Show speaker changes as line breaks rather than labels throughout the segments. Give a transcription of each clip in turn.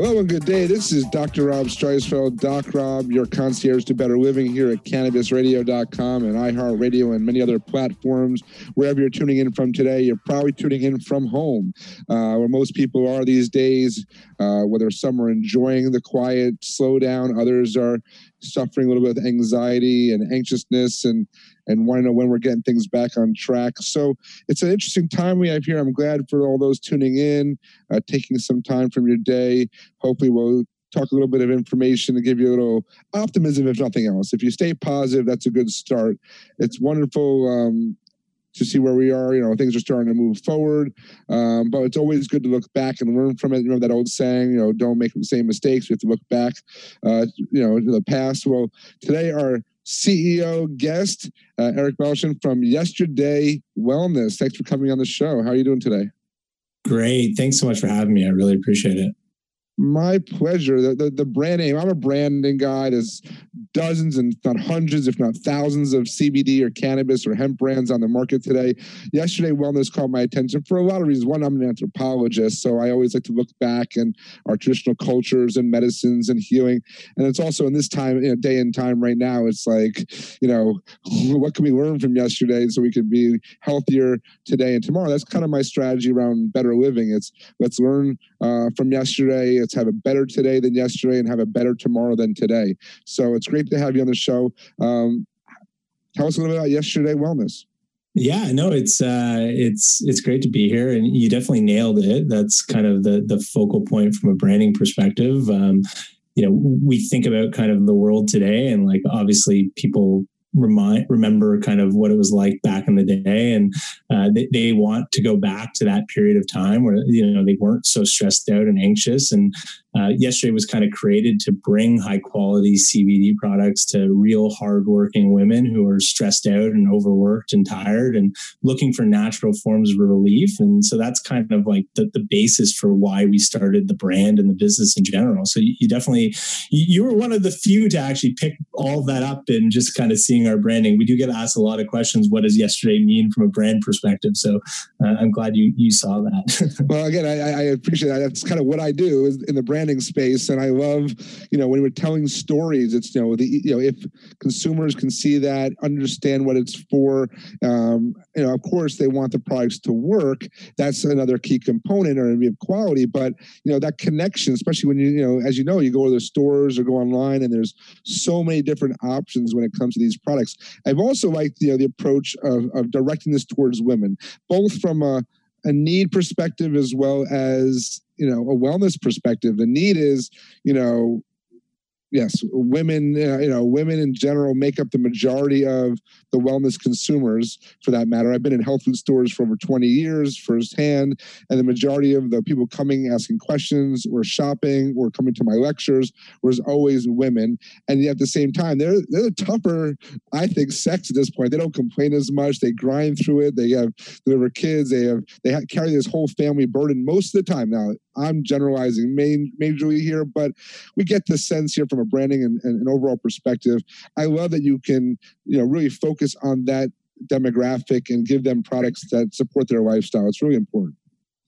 Hello and good day. This is Dr. Rob Streisfeld, Doc Rob, your concierge to better living here at cannabisradio.com and iHeartRadio and many other platforms. Wherever you're tuning in from today, you're probably tuning in from home, uh, where most people are these days, uh, whether some are enjoying the quiet slowdown, others are suffering a little bit of anxiety and anxiousness and and want to know when we're getting things back on track. So it's an interesting time we have here. I'm glad for all those tuning in, uh, taking some time from your day. Hopefully, we'll talk a little bit of information to give you a little optimism, if nothing else. If you stay positive, that's a good start. It's wonderful. Um, to see where we are, you know, things are starting to move forward. Um, but it's always good to look back and learn from it. You know that old saying, you know, don't make the same mistakes. We have to look back, uh, you know, to the past. Well, today our CEO guest, uh, Eric Balshin from Yesterday Wellness. Thanks for coming on the show. How are you doing today?
Great. Thanks so much for having me. I really appreciate it.
My pleasure. The, the, the, brand name, I'm a branding guy. There's dozens and not hundreds, if not thousands of CBD or cannabis or hemp brands on the market today. Yesterday, wellness caught my attention for a lot of reasons. One, I'm an anthropologist, so I always like to look back and our traditional cultures and medicines and healing. And it's also in this time, you know, day and time right now, it's like, you know, what can we learn from yesterday so we can be healthier today and tomorrow? That's kind of my strategy around better living. It's let's learn uh, from yesterday let's have a better today than yesterday and have a better tomorrow than today. So it's great to have you on the show. Um, tell us a little bit about yesterday wellness.
Yeah, no, it's uh, it's it's great to be here, and you definitely nailed it. That's kind of the the focal point from a branding perspective. Um, you know, we think about kind of the world today, and like obviously people remind remember kind of what it was like back in the day. And uh, they, they, want to go back to that period of time where you know they weren't so stressed out and anxious. And uh, yesterday was kind of created to bring high quality CBD products to real hardworking women who are stressed out and overworked and tired and looking for natural forms of relief. And so that's kind of like the, the basis for why we started the brand and the business in general. So you, you definitely, you, were one of the few to actually pick all that up and just kind of seeing our branding. We do get asked a lot of questions. What does yesterday mean from a brand perspective? So uh, I'm glad you, you saw that.
well, again, I, I appreciate that. That's kind of what I do in the brand branding space. And i love you know when we're telling stories it's you know the you know if consumers can see that understand what it's for um, you know of course they want the products to work. That's another key component or of quality. But you know that connection especially when you you know as you know you go to the stores or go online and there's so many different options when it comes to these products. I've also liked you know the approach of, of directing this towards women both from a a need perspective as well as you know a wellness perspective. The need is you know yes, women, uh, you know, women in general make up the majority of the wellness consumers for that matter. I've been in health food stores for over 20 years firsthand, and the majority of the people coming asking questions or shopping or coming to my lectures was always women. And yet at the same time, they're, they're tougher, I think, sex at this point. They don't complain as much. They grind through it. They have deliver kids. They have, they have, carry this whole family burden most of the time. Now, I'm generalizing main, majorly here, but we get the sense here from a branding and, and an overall perspective. I love that you can, you know, really focus on that demographic and give them products that support their lifestyle. It's really important.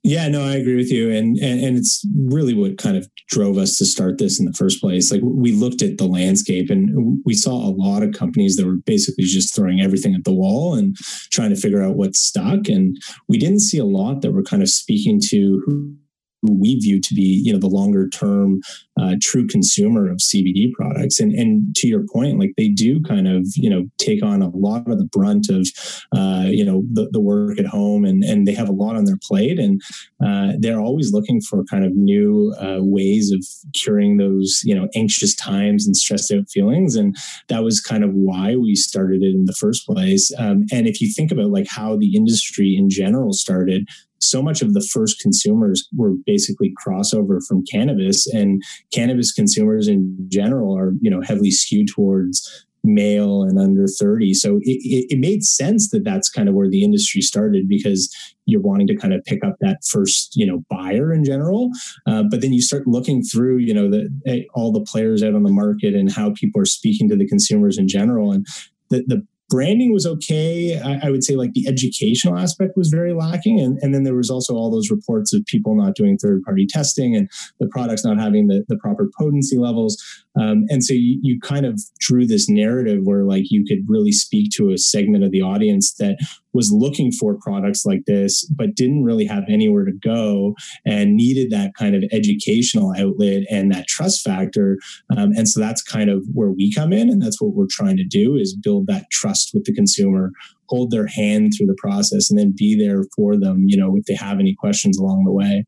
Yeah, no, I agree with you, and, and and it's really what kind of drove us to start this in the first place. Like we looked at the landscape, and we saw a lot of companies that were basically just throwing everything at the wall and trying to figure out what stuck. And we didn't see a lot that were kind of speaking to we view to be, you know, the longer term uh, true consumer of CBD products. And and to your point, like they do kind of, you know, take on a lot of the brunt of, uh, you know, the, the work at home, and and they have a lot on their plate, and uh, they're always looking for kind of new uh, ways of curing those, you know, anxious times and stressed out feelings. And that was kind of why we started it in the first place. Um, and if you think about like how the industry in general started so much of the first consumers were basically crossover from cannabis and cannabis consumers in general are you know heavily skewed towards male and under 30 so it, it, made sense that that's kind of where the industry started because you're wanting to kind of pick up that first you know buyer in general. Uh, but then you start looking through you know the eh, all the players out on the market and how people are speaking to the consumers in general. And the, the branding was okay. I, I, would say like the educational aspect was very lacking. And, and then there was also all those reports of people not doing third party testing and the products not having the, the proper potency levels. Um, and so you, you kind of drew this narrative where like you could really speak to a segment of the audience that was looking for products like this, but didn't really have anywhere to go and needed that kind of educational outlet and that trust factor. Um, and so that's kind of where we come in. And that's what we're trying to do is build that trust with the consumer, hold their hand through the process and then be there for them, you know, if they have any questions along the way.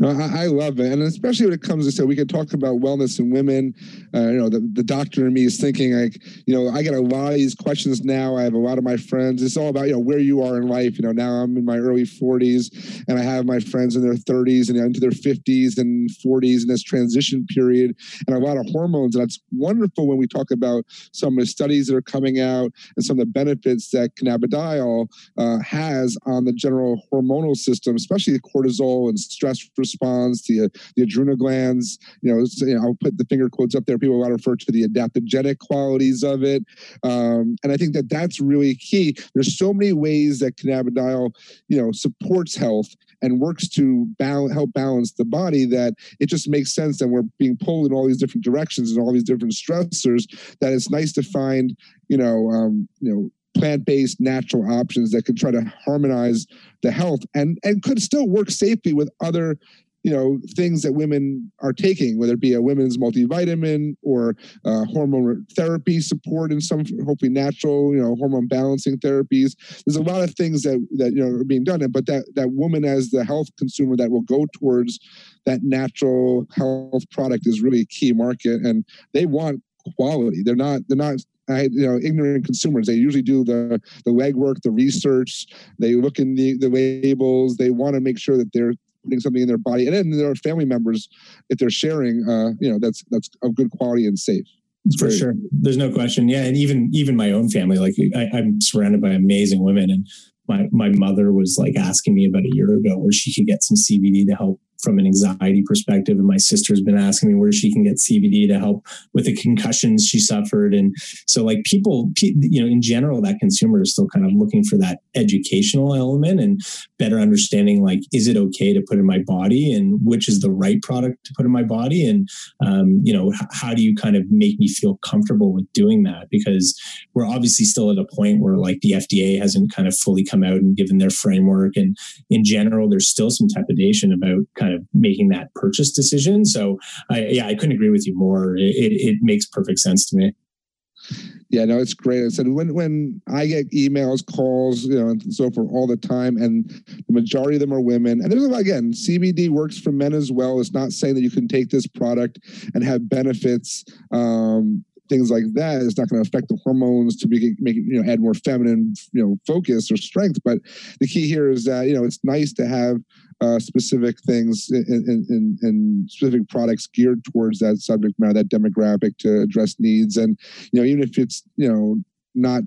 No, I, I, love it, and especially when it comes to so we can talk about wellness and women. Uh, you know, the, the doctor in me is thinking like, you know, I get a lot of these questions now. I have a lot of my friends. It's all about you know where you are in life. You know, now I'm in my early 40s, and I have my friends in their 30s and into their 50s and 40s in this transition period, and a lot of hormones. And that's wonderful when we talk about some of the studies that are coming out and some of the benefits that cannabidiol uh, has on the general hormonal system, especially cortisol and stress response, the, the adrenal glands. You know, you know, I'll put the finger quotes up there. People a lot refer to the adaptogenic qualities of it. Um, and I think that that's really key. There's so many ways that cannabidiol, you know, supports health and works to balance, help balance the body that it just makes sense that we're being pulled in all these different directions and all these different stressors that it's nice to find you know um, you know plant-based natural options that could try to harmonize the health and and could still work safely with other you know things that women are taking whether it be a women's multivitamin or uh, hormone therapy support and some hopefully natural you know hormone balancing therapies. There's a lot of things that that you know are being done but that that woman as the health consumer that will go towards that natural health product is really a key market and they want quality they're not they're not I, you know, ignorant consumers. They usually do the the legwork, the research. They look in the the labels. They want to make sure that they're putting something in their body, and then there are family members if they're sharing. Uh, you know, that's that's of good quality and safe.
It's For sure, there's no question. Yeah, and even even my own family, like I, I'm surrounded by amazing women, and my my mother was like asking me about a year ago where she could get some CBD to help from an anxiety perspective. And my sister's been asking me where she can get CBD to help with the concussions she suffered. And so, like, people, you know, in general, that consumer is still kind of looking for that educational element and better understanding, like, is it okay to put in my body and which is the right product to put in my body? And, um, you know, how do you kind of make me feel comfortable with doing that? Because we're obviously still at a point where, like, the FDA hasn't kind of fully come out and given their framework. And in general, there's still some trepidation about kind kind of making that purchase decision. So, I, yeah, I couldn't agree with you more. It, it, it makes perfect sense to me.
Yeah, no, it's great. I said when when I get emails, calls, you know, and so forth all the time, and the majority of them are women. And there's again, CBD works for men as well. It's not saying that you can take this product and have benefits um, things like that is not going to affect the hormones to be make you know add more feminine you know focus or strength but the key here is that you know it's nice to have uh, specific things and specific products geared towards that subject matter that demographic to address needs and you know even if it's you know not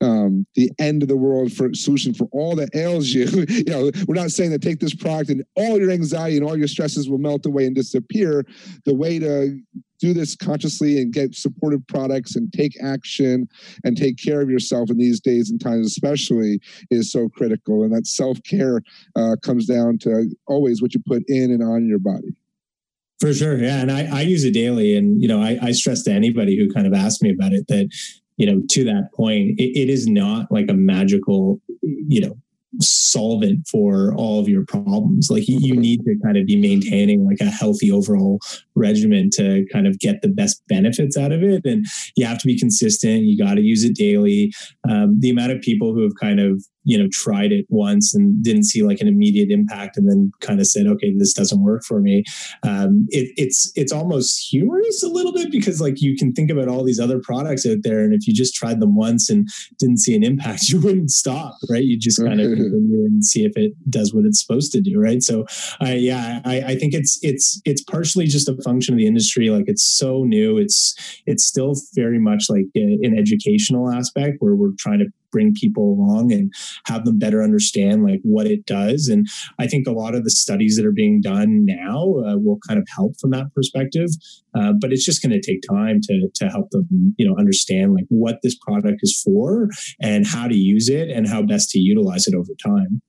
um, the end of the world for solution for all that ails you. you know, we're not saying that take this product and all your anxiety and all your stresses will melt away and disappear. The way to do this consciously and get supportive products and take action and take care of yourself in these days and times especially is so critical. And that self-care uh, comes down to always what you put in and on your body.
For sure. Yeah. And i, I use it daily. And you know I, I stress to anybody who kind of asks me about it that you know to that point it, it is not like a magical you know solvent for all of your problems. Like you, need to kind of be maintaining like a healthy overall regimen to kind of get the best benefits out of it. And you have to be consistent. You got to use it daily. Um, the amount of people who have kind of you know tried it once and didn't see like an immediate impact and then kind of said okay this doesn't work for me. Um, it, it's it's almost humorous a little bit because like you can think about all these other products out there and if you just tried them once and didn't see an impact you wouldn't stop right? You just kind of continue and see if it does what it's supposed to do right? So uh, yeah I, I think it's it's it's partially just a function of the industry like it's so new it's it's still very much like an educational aspect where we're trying to bring people along and have them better understand like what it does. And i think a lot of the studies that are being done now uh, will kind of help from that perspective. Uh, but it's just going to take time to to help them you know understand like what this product is for and how to use it and how best to utilize it over time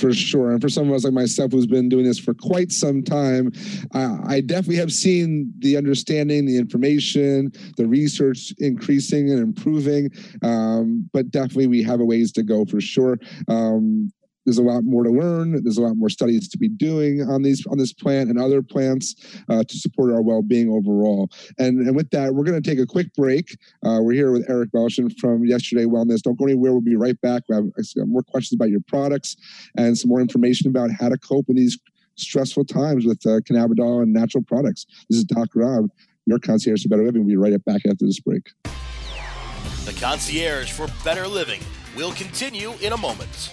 for sure. And for some of us like myself who's been doing this for quite some time, uh, I definitely have seen the understanding, the information, the research increasing and improving. Um, but definitely we have a ways to go for sure. Um, there's a lot more to learn. There's a lot more studies to be doing on these on this plant and other plants uh, to support our well-being overall. And and with that, we're going to take a quick break. Uh, we're here with Eric Balshin from Yesterday Wellness. Don't go anywhere. We'll be right back. We have more questions about your products and some more information about how to cope in these stressful times with uh, cannabidiol and natural products. This is Doc Rob, your concierge for better living. We'll be right back after this break.
The concierge for better living will continue in a moment.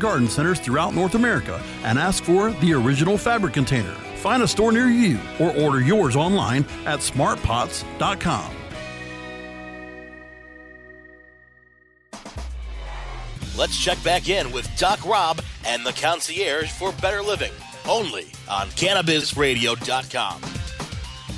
garden centers throughout North America and ask for the original fabric container. Find a store near you or order yours online at smartpots.com.
Let's check back in with Doc Rob and the concierge for better living, only on cannabisradio.com.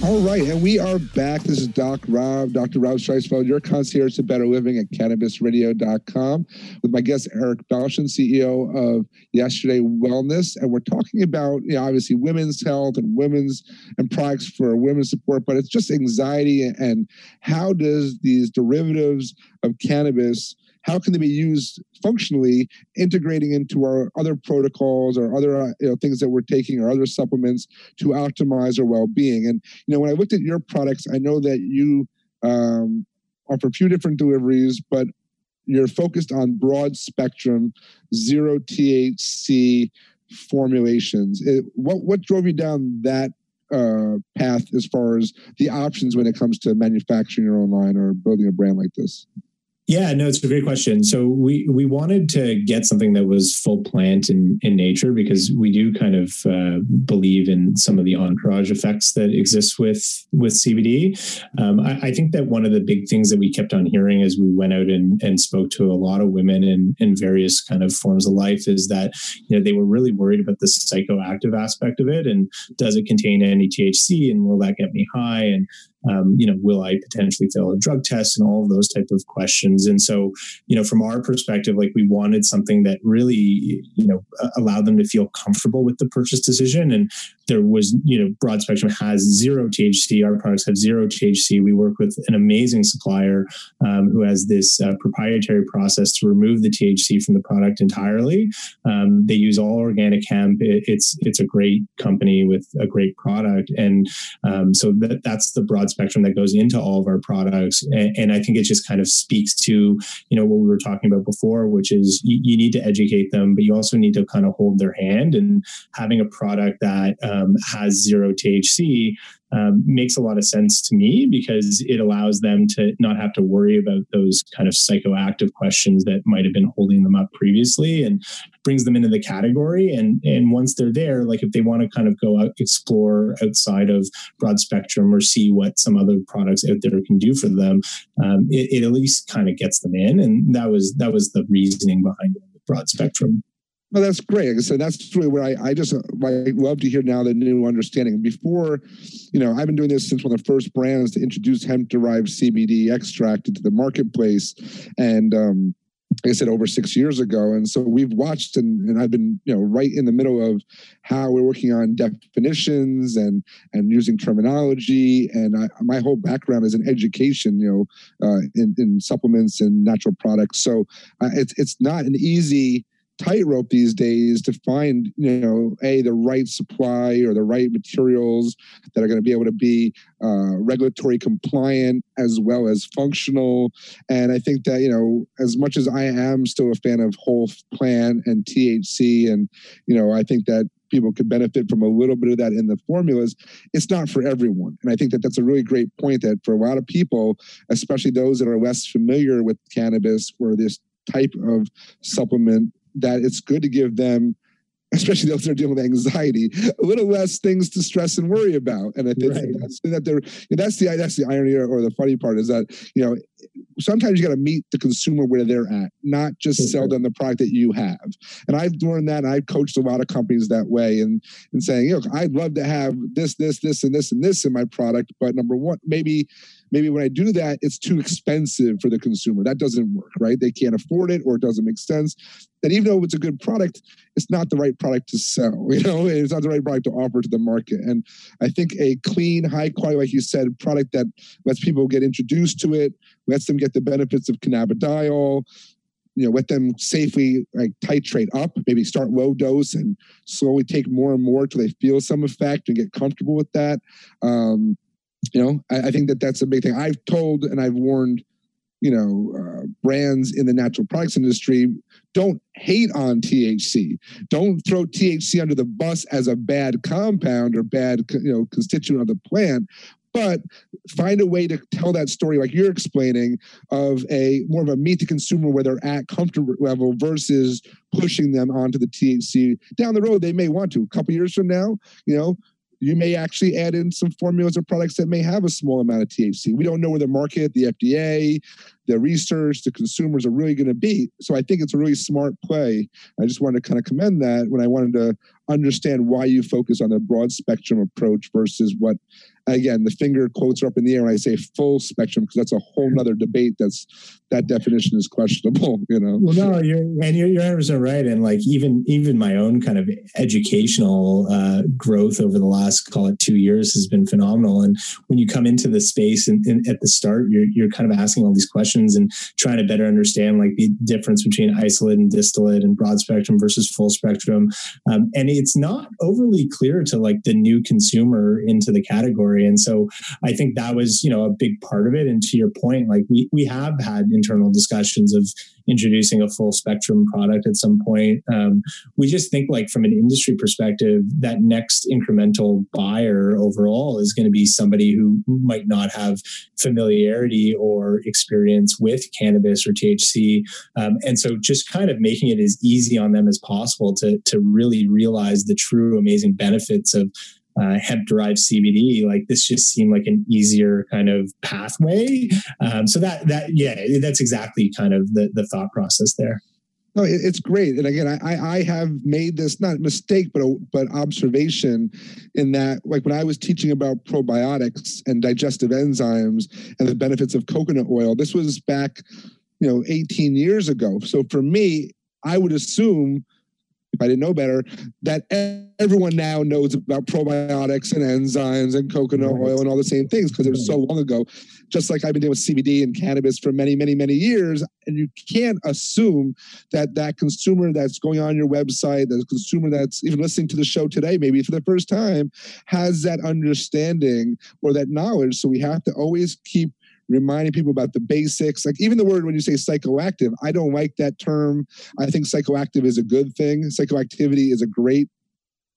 All right, and we are back. This is Doc Rob, Dr. Rob Streisfeld, your concierge to better living at cannabisradio.com with my guest Eric Balshin, CEO of Yesterday Wellness. And we're talking about, you know, obviously women's health and women's and products for women's support, but it's just anxiety and how does these derivatives of cannabis how can they be used functionally integrating into our other protocols or other uh, you know, things that we're taking or other supplements to optimize our well-being? And you know when i looked at your products i know that you um, offer a few different deliveries but you're focused on broad spectrum zero thc formulations. It, what what drove you down that uh, path as far as the options when it comes to manufacturing your own line or building a brand like this
Yeah, no, it's a great question. So we we wanted to get something that was full plant in in nature because we do kind of uh, believe in some of the entourage effects that exist with with CBD. Um, I, I, think that one of the big things that we kept on hearing as we went out and, and spoke to a lot of women in in various kind of forms of life is that you know they were really worried about the psychoactive aspect of it and does it contain any THC and will that get me high and um, you know, will I potentially fail a drug test and all of those type of questions. And so, you know, from our perspective, like we wanted something that really, you know, allowed them to feel comfortable with the purchase decision. And there was, you know, broad spectrum has zero THC. Our products have zero THC. We work with an amazing supplier um, who has this uh, proprietary process to remove the THC from the product entirely. Um, they use all organic hemp. It, it's it's a great company with a great product, and um, so that, that's the broad spectrum that goes into all of our products. And, and, I think it just kind of speaks to, you know, what we were talking about before, which is you, you need to educate them, but you also need to kind of hold their hand. And having a product that um, has zero THC um, makes a lot of sense to me because it allows them to not have to worry about those kind of psychoactive questions that might have been holding them up previously and brings them into the category. And, and once they're there, like if they want to kind of go out, explore outside of broad spectrum or see what some other products out there can do for them, um, it, it, at least kind of gets them in. And that was, that was the reasoning behind broad spectrum.
No, that's great. Said, that's really where I, I just I love to hear now the new understanding. Before, you know, I've been doing this since one of the first brands to introduce hemp derived CBD extract into the marketplace. And, um, like I said, over six years ago. And so we've watched and, and I've been, you know, right in the middle of how we're working on definitions and and using terminology. And I, my whole background is in education, you know, uh, in, in supplements and natural products. So uh, it's it's not an easy tightrope these days to find you know a the right supply or the right materials that are going to be able to be uh, regulatory compliant as well as functional. And i think that you know as much as i am still a fan of whole plant and thc and you know i think that people could benefit from a little bit of that in the formulas it's not for everyone. And i think that that's a really great point that for a lot of people especially those that are less familiar with cannabis or this type of supplement that it's good to give them especially those that are dealing with anxiety, a little less things to stress and worry about. And I think right. that's, that they're, that's the that's the irony or, or, the funny part is that you know sometimes you got to meet the consumer where they're at, not just mm-hmm. sell them the product that you have. And I've learned that. And I've coached a lot of companies that way, and and saying, look, I'd love to have this, this, this, and this, and this in my product, but number one, maybe maybe when I do that, it's too expensive for the consumer. That doesn't work, right? They can't afford it or it doesn't make sense. That even though it's a good product, it's not the right product to sell. You know, it's not the right product to offer to the market. And I think a clean, high quality, like you said, product that lets people get introduced to it, lets them get the benefits of cannabidiol, you know, let them safely like titrate up, maybe start low dose and slowly take more and more till they feel some effect and get comfortable with that. Um, you know, I, I, think that that's a big thing. I've told and I've warned, you know, uh, brands in the natural products industry don't hate on THC. Don't throw THC under the bus as a bad compound or bad, you know, constituent of the plant. But find a way to tell that story, like you're explaining, of a more of a meet the consumer where they're at comfort level versus pushing them onto the THC down the road. They may want to. A couple years from now, you know, you may actually add in some formulas or products that may have a small amount of THC. We don't know where the market, the FDA, the research, the consumers are really going to be. So I think it's a really smart play. I just wanted to kind of commend that when I wanted to understand why you focus on the broad spectrum approach versus what again the finger quotes are up in the air when i say full spectrum because that's a whole other debate that's that definition is questionable you know
well no you're and you're, you're 100 right and like even even my own kind of educational uh, growth over the last call it two years has been phenomenal and when you come into the space and, and at the start you're, you're kind of asking all these questions and trying to better understand like the difference between isolate and distillate and broad spectrum versus full spectrum. Um, and it's not overly clear to like the new consumer into the category regulatory. And so I think that was, you know, a big part of it. And to your point, like we, we have had internal discussions of introducing a full spectrum product at some point. Um, we just think like from an industry perspective, that next incremental buyer overall is going to be somebody who might not have familiarity or experience with cannabis or THC. Um, and so just kind of making it as easy on them as possible to, to really realize the true amazing benefits of uh, hemp derived CBD. Like this just seemed like an easier kind of pathway. Um, so that that yeah, that's exactly kind of the the thought process there.
No, it's great. And again, I, I have made this not mistake, but a, but observation in that, like when I was teaching about probiotics and digestive enzymes and the benefits of coconut oil, this was back, you know, 18 years ago. So for me, I would assume if I didn't know better, that everyone now knows about probiotics and enzymes and coconut oil and all the same things because it was so long ago. Just like I've been dealing with CBD and cannabis for many, many, many years, and you can't assume that that consumer that's going on your website, that consumer that's even listening to the show today, maybe for the first time, has that understanding or that knowledge. So we have to always keep reminding people about the basics. Like even the word when you say psychoactive, I don't like that term. I think psychoactive is a good thing. Psychoactivity is a great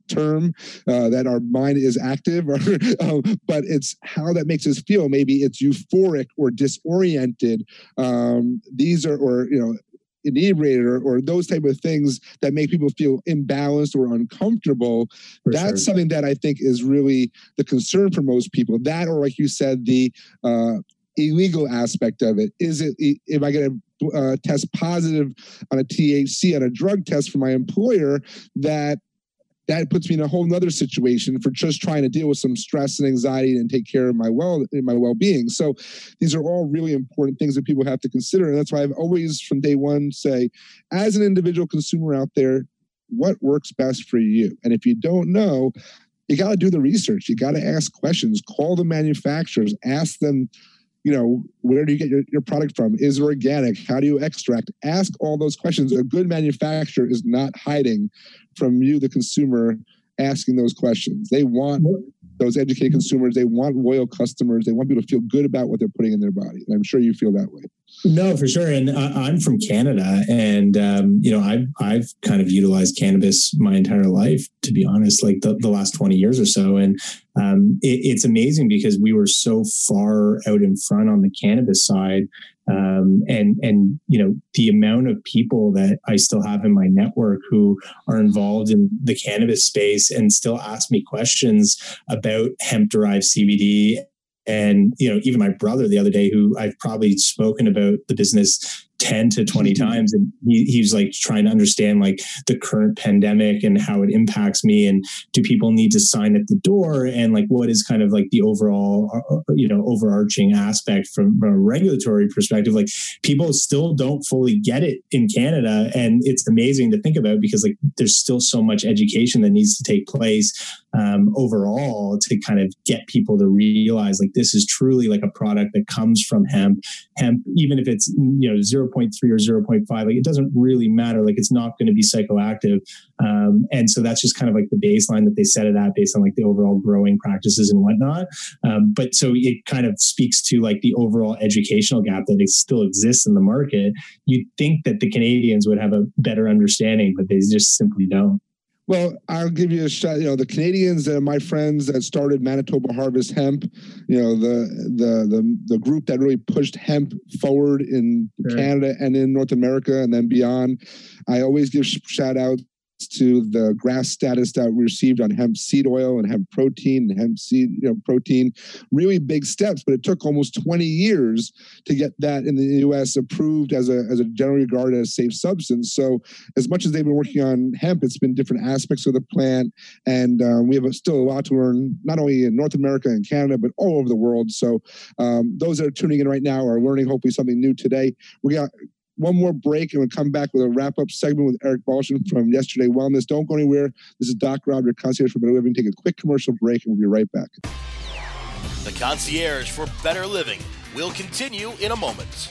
term uh, that our mind is active, or, um, but it's how that makes us feel. Maybe it's euphoric or disoriented. Um, these are, or you know, inebriated or, or, those type of things that make people feel imbalanced or uncomfortable for that's sure. something that i think is really the concern for most people that or like you said the uh, illegal aspect of it. Is it if I get a uh, test positive on a THC on a drug test for my employer that that puts me in a whole nother situation for just trying to deal with some stress and anxiety and take care of my well my well-being? So these are all really important things that people have to consider and that's why i've always from day one say as an individual consumer out there what works best for you? And if you don't know you got to do the research. You got to ask questions. Call the manufacturers. Ask them you know, where do you get your, your product from? Is it organic? How do you extract? Ask all those questions. A good manufacturer is not hiding from you, the consumer, asking those questions. They want those educated consumers. They want loyal customers. They want people to feel good about what they're putting in their body. And I'm sure you feel that way.
No, for sure. And I'm from Canada, and um, you know, I've I've kind of utilized cannabis my entire life, to be honest, like the, the last 20 years or so. And um, it, it's amazing because we were so far out in front on the cannabis side um, and and you know the amount of people that I still have in my network who are involved in the cannabis space and still ask me questions about hemp derived CBD and you know even my brother the other day who I've probably spoken about the business 10 to 20 mm-hmm. times and he, he's like trying to understand like the current pandemic and how it impacts me and do people need to sign at the door and like what is kind of like the overall uh, you know overarching aspect from, from a regulatory perspective like people still don't fully get it in canada and it's amazing to think about because like there's still so much education that needs to take place um, overall to kind of get people to realize like this is truly like a product that comes from hemp. Hemp even if it's you know 0.3 or 0.5 like it doesn't really matter. Like it's not going to be psychoactive. Um, and so that's just kind of like the baseline that they set it at based on like the overall growing practices and whatnot. Um, but so it kind of speaks to like the overall educational gap that still exists in the market. You'd think that the canadians would have a better understanding but they just simply don't
well, I'll give you a shot. You know, the Canadians, uh, my friends that started Manitoba Harvest Hemp, you know, the the the the group that really pushed hemp forward in sure. Canada and in North America and then beyond. I always give shout out to the GRAS status that we received on hemp seed oil and hemp protein and hemp seed you know, protein. Really big steps, but it took almost 20 years to get that in the U.S. approved as a as a generally regarded as safe substance. So as much as they've been working on hemp, it's been different aspects of the plant, and um, we have a, still a lot to learn, not only in North America and Canada, but all over the world. So um, those that are tuning in right now are learning hopefully something new today. We got one more break and we'll come back with a wrap up segment with Eric Balshin from Yesterday Wellness. Don't go anywhere. This is Doc Rob, your concierge for better living. Take a quick commercial break and we'll be right back.
The concierge for better living will continue in a moment.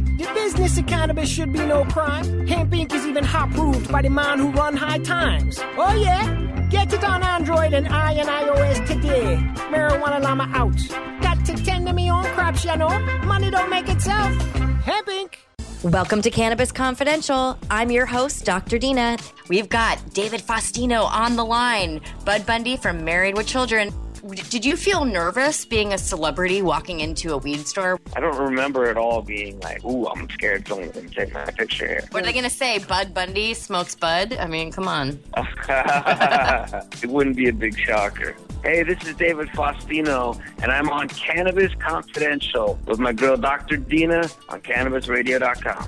The business of cannabis should be no crime. Hemp Inc. is even hot proved by the man who run high times. Oh yeah? Get it on Android and I and iOS today. Marijuana Llama out. Got to tend to me own crops, you know. Money don't make itself. Hemp Inc.
Welcome to Cannabis Confidential. I'm your host, Dr. Dina. We've got David Faustino on the line, Bud Bundy from Married with Children. Did you feel nervous being a celebrity walking into a weed store?
I don't remember at all being like, ooh, I'm scared someone's going to take my picture here.
What are they going to say? Bud Bundy smokes bud? I mean, come on.
it wouldn't be a big shocker. Hey, this is David Faustino, and I'm on Cannabis Confidential with my girl Dr. Dina on CannabisRadio.com.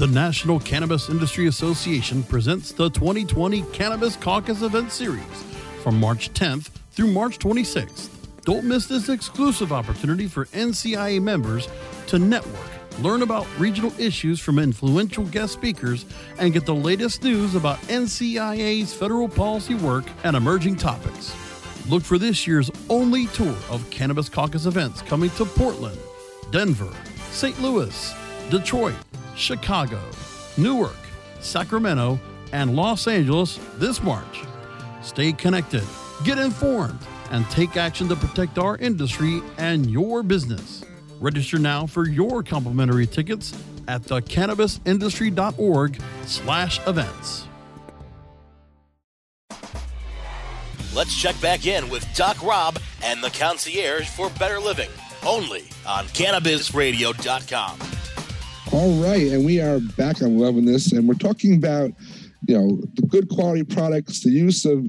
The National Cannabis Industry Association presents the 2020 Cannabis Caucus Event Series from March 10th through March 26th. Don't miss this exclusive opportunity for NCIA members to network, learn about regional issues from influential guest speakers, and get the latest news about NCIA's federal policy work and emerging topics. Look for this year's only tour of Cannabis Caucus events coming to Portland, Denver, St. Louis, Detroit, Chicago, Newark, Sacramento, and Los Angeles this March. Stay connected, get informed, and take action to protect our industry and your business. Register now for your complimentary tickets at thecannabisindustry.org slash events.
Let's check back in with Doc Rob and the concierge for better living, only on CannabisRadio.com.
All right, and we are back on loving this, and we're talking about you know the good quality products, the use of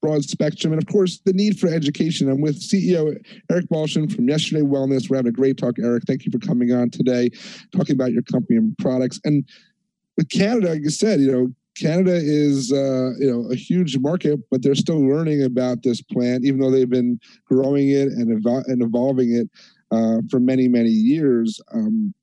broad spectrum, and of course the need for education. I'm with CEO Eric Balshin from Yesterday Wellness. We're having a great talk, Eric. Thank you for coming on today, talking about your company and products. And with Canada, like you said, you know Canada is uh, you know a huge market, but they're still learning about this plant, even though they've been growing it and, evo- and evolving it uh, for many many years. Um,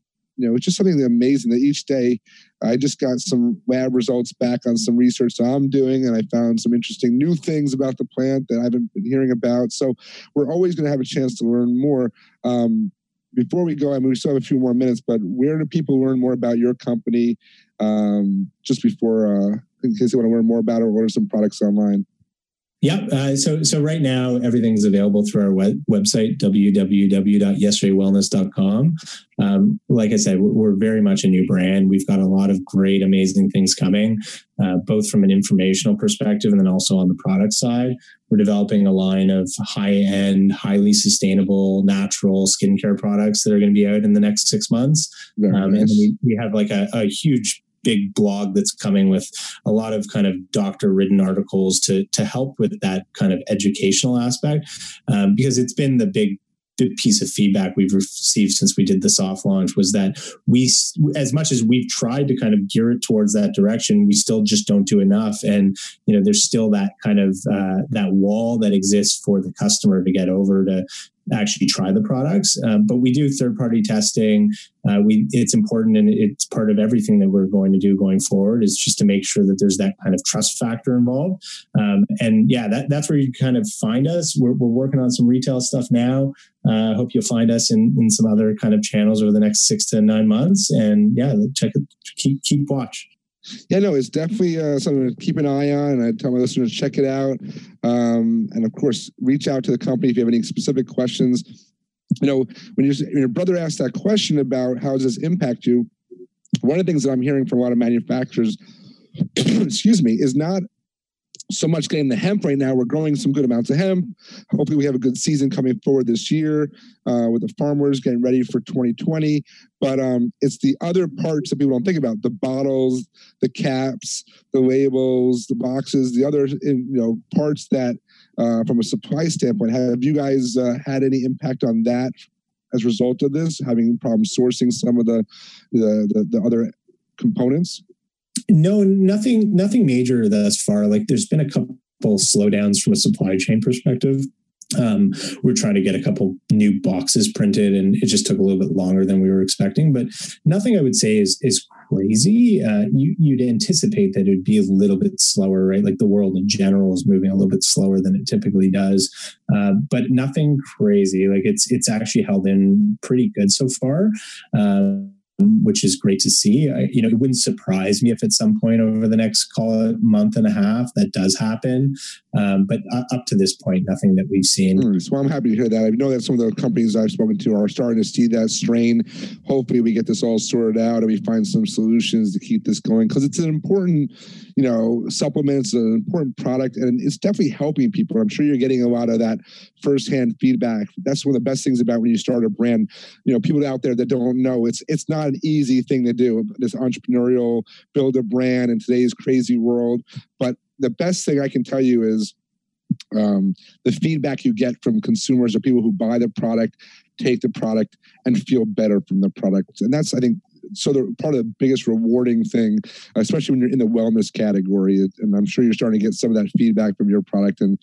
you know, it's just something amazing that each day I just got some lab results back on some research that I'm doing, and I found some interesting new things about the plant that I haven't been hearing about. So we're always going to have a chance to learn more. Um, before we go, I mean, we still have a few more minutes, but where do people learn more about your company? Um, just before, uh, in case they want to learn more about it or order some products online.
Yeah. Uh, so so right now everything's available through our web, website www.yesterdaywellness.com. Um, like I said, we're very much a new brand. We've got a lot of great, amazing things coming, uh, both from an informational perspective and then also on the product side. We're developing a line of high end, highly sustainable, natural skincare products that are going to be out in the next six months. Um, nice. And we, we have like a, a huge big blog that's coming with a lot of kind of doctor written articles to to help with that kind of educational aspect um, because it's been the big big piece of feedback we've received since we did the soft launch was that we as much as we've tried to kind of gear it towards that direction we still just don't do enough. And you know there's still that kind of uh, that wall that exists for the customer to get over to actually try the products. Um, but we do third party testing. Uh, we it's important and it's part of everything that we're going to do going forward is just to make sure that there's that kind of trust factor involved. Um, and yeah, that, that's where you kind of find us. We're, we're working on some retail stuff now. I uh, hope you'll find us in, in some other kind of channels over the next six to nine months. And yeah, check it, keep keep watch.
Yeah, no, it's definitely uh, something to keep an eye on. And I tell my listeners check it out. Um, and of course, reach out to the company if you have any specific questions. You know, when, when your brother asked that question about how does this impact you, one of the things that I'm hearing from a lot of manufacturers, excuse me, is not so much getting the hemp right now. We're growing some good amounts of hemp. Hopefully, we have a good season coming forward this year uh, with the farmers getting ready for 2020. But um, it's the other parts that people don't think about: the bottles, the caps, the labels, the boxes, the other you know parts that, uh, from a supply standpoint, have you guys uh, had any impact on that as a result of this, having problems sourcing some of the the, the, the other components?
No, nothing, nothing major thus far. Like there's been a couple slowdowns from a supply chain perspective. Um, we're trying to get a couple new boxes printed, and it just took a little bit longer than we were expecting. But nothing I would say is is crazy. Uh, you, you'd anticipate that it would be a little bit slower, right? Like the world in general is moving a little bit slower than it typically does, uh, but nothing crazy. Like it's it's actually held in pretty good so far. Uh, which is great to see. I, you know, it wouldn't surprise me if at some point over the next call it month and a half that does happen. Um, but up to this point, nothing that we've seen.
Mm, so I'm happy to hear that. I know that some of the companies I've spoken to are starting to see that strain. Hopefully, we get this all sorted out and we find some solutions to keep this going because it's an important, you know, supplement. It's an important product and it's definitely helping people. I'm sure you're getting a lot of that firsthand feedback. That's one of the best things about when you start a brand. You know, people out there that don't know it's it's not an easy thing to do. This entrepreneurial build a brand in today's crazy world, but the best thing I can tell you is um, the feedback you get from consumers or people who buy the product, take the product, and feel better from the product. And that's, I think, so the part of the biggest rewarding thing, especially when you're in the wellness category, and I'm sure you're starting to get some of that feedback from your product, and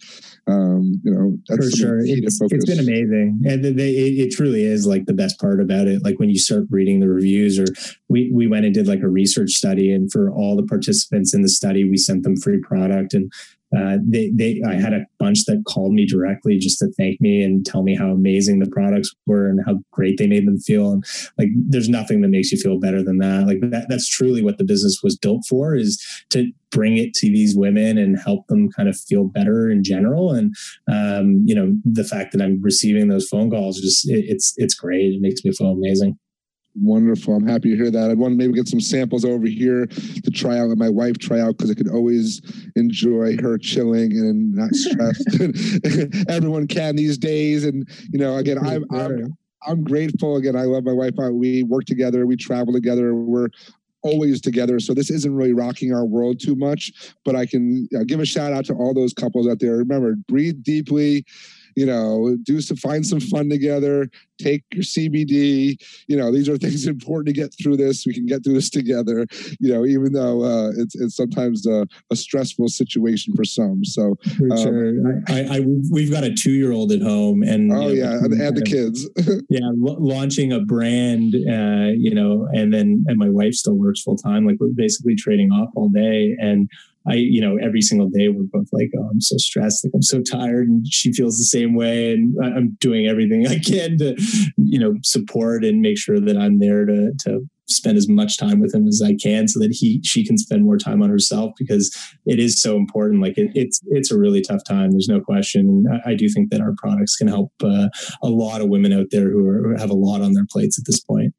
um, you know
that's for sure. It's, it's been amazing, and they, it, it truly is like the best part about it. Like when you start reading the reviews, or we we went and did like a research study, and for all the participants in the study, we sent them free product, and uh, they, they, I had a bunch that called me directly just to thank me and tell me how amazing the products were and how great they made them feel. And like, there's nothing that makes you feel better than that. Like that, that's truly what the business was built for is to bring it to these women and help them kind of feel better in general. And, um, you know, the fact that I'm receiving those phone calls, just, it, it's, it's great. It makes me feel amazing.
Wonderful. I'm happy to hear that. I'd want to maybe get some samples over here to try out. Let my wife try out because I could always enjoy her chilling and not stressed. Everyone can these days. And, you know, again, I'm, I'm, I'm grateful. Again, I love my wife. Uh, we work together, we travel together. We're always together. So this isn't really rocking our world too much, but I can uh, give a shout out to all those couples out there. Remember, breathe deeply you know, do some find some fun together, take your CBD. You know, these are things important to get through this. We can get through this together. You know, even though uh, it's it's sometimes a, a, stressful situation for some. So
for um, sure, I, I, we've got a two year old at home, and
oh you know, yeah, and, and the kids.
yeah, launching a brand, uh, you know, and then and my wife still works full time. Like we're basically trading off all day, and I, you know, every single day we're both like, oh, I'm so stressed, like I'm so tired, and she feels the same way, and I'm doing everything I can to, you know, support and make sure that I'm there to to spend as much time with him as I can, so that he she can spend more time on herself because it is so important. Like it, it's it's a really tough time. There's no question. And I, I do think that our products can help uh, a lot of women out there who, are, who have a lot on their plates at this point.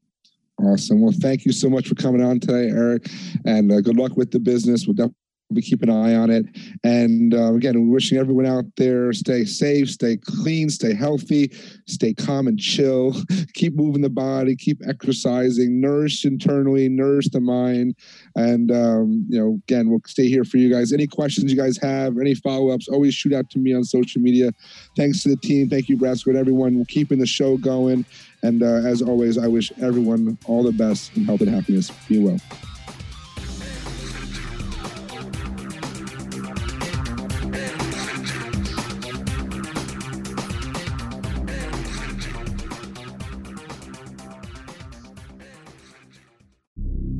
Awesome. Well, thank you so much for coming on today, Eric, and uh, good luck with the business. We'll definitely we keep an eye on it. And uh, again, we're wishing everyone out there stay safe, stay clean, stay healthy, stay calm and chill. keep moving the body, keep exercising, nourish internally, nourish the mind. And um, you know, again, we'll stay here for you guys. Any questions you guys have, any follow ups, always shoot out to me on social media. Thanks to the team. Thank you, Brasco, and everyone. We're keeping the show going. And uh, as always, I wish everyone all the best in health and happiness. Be well.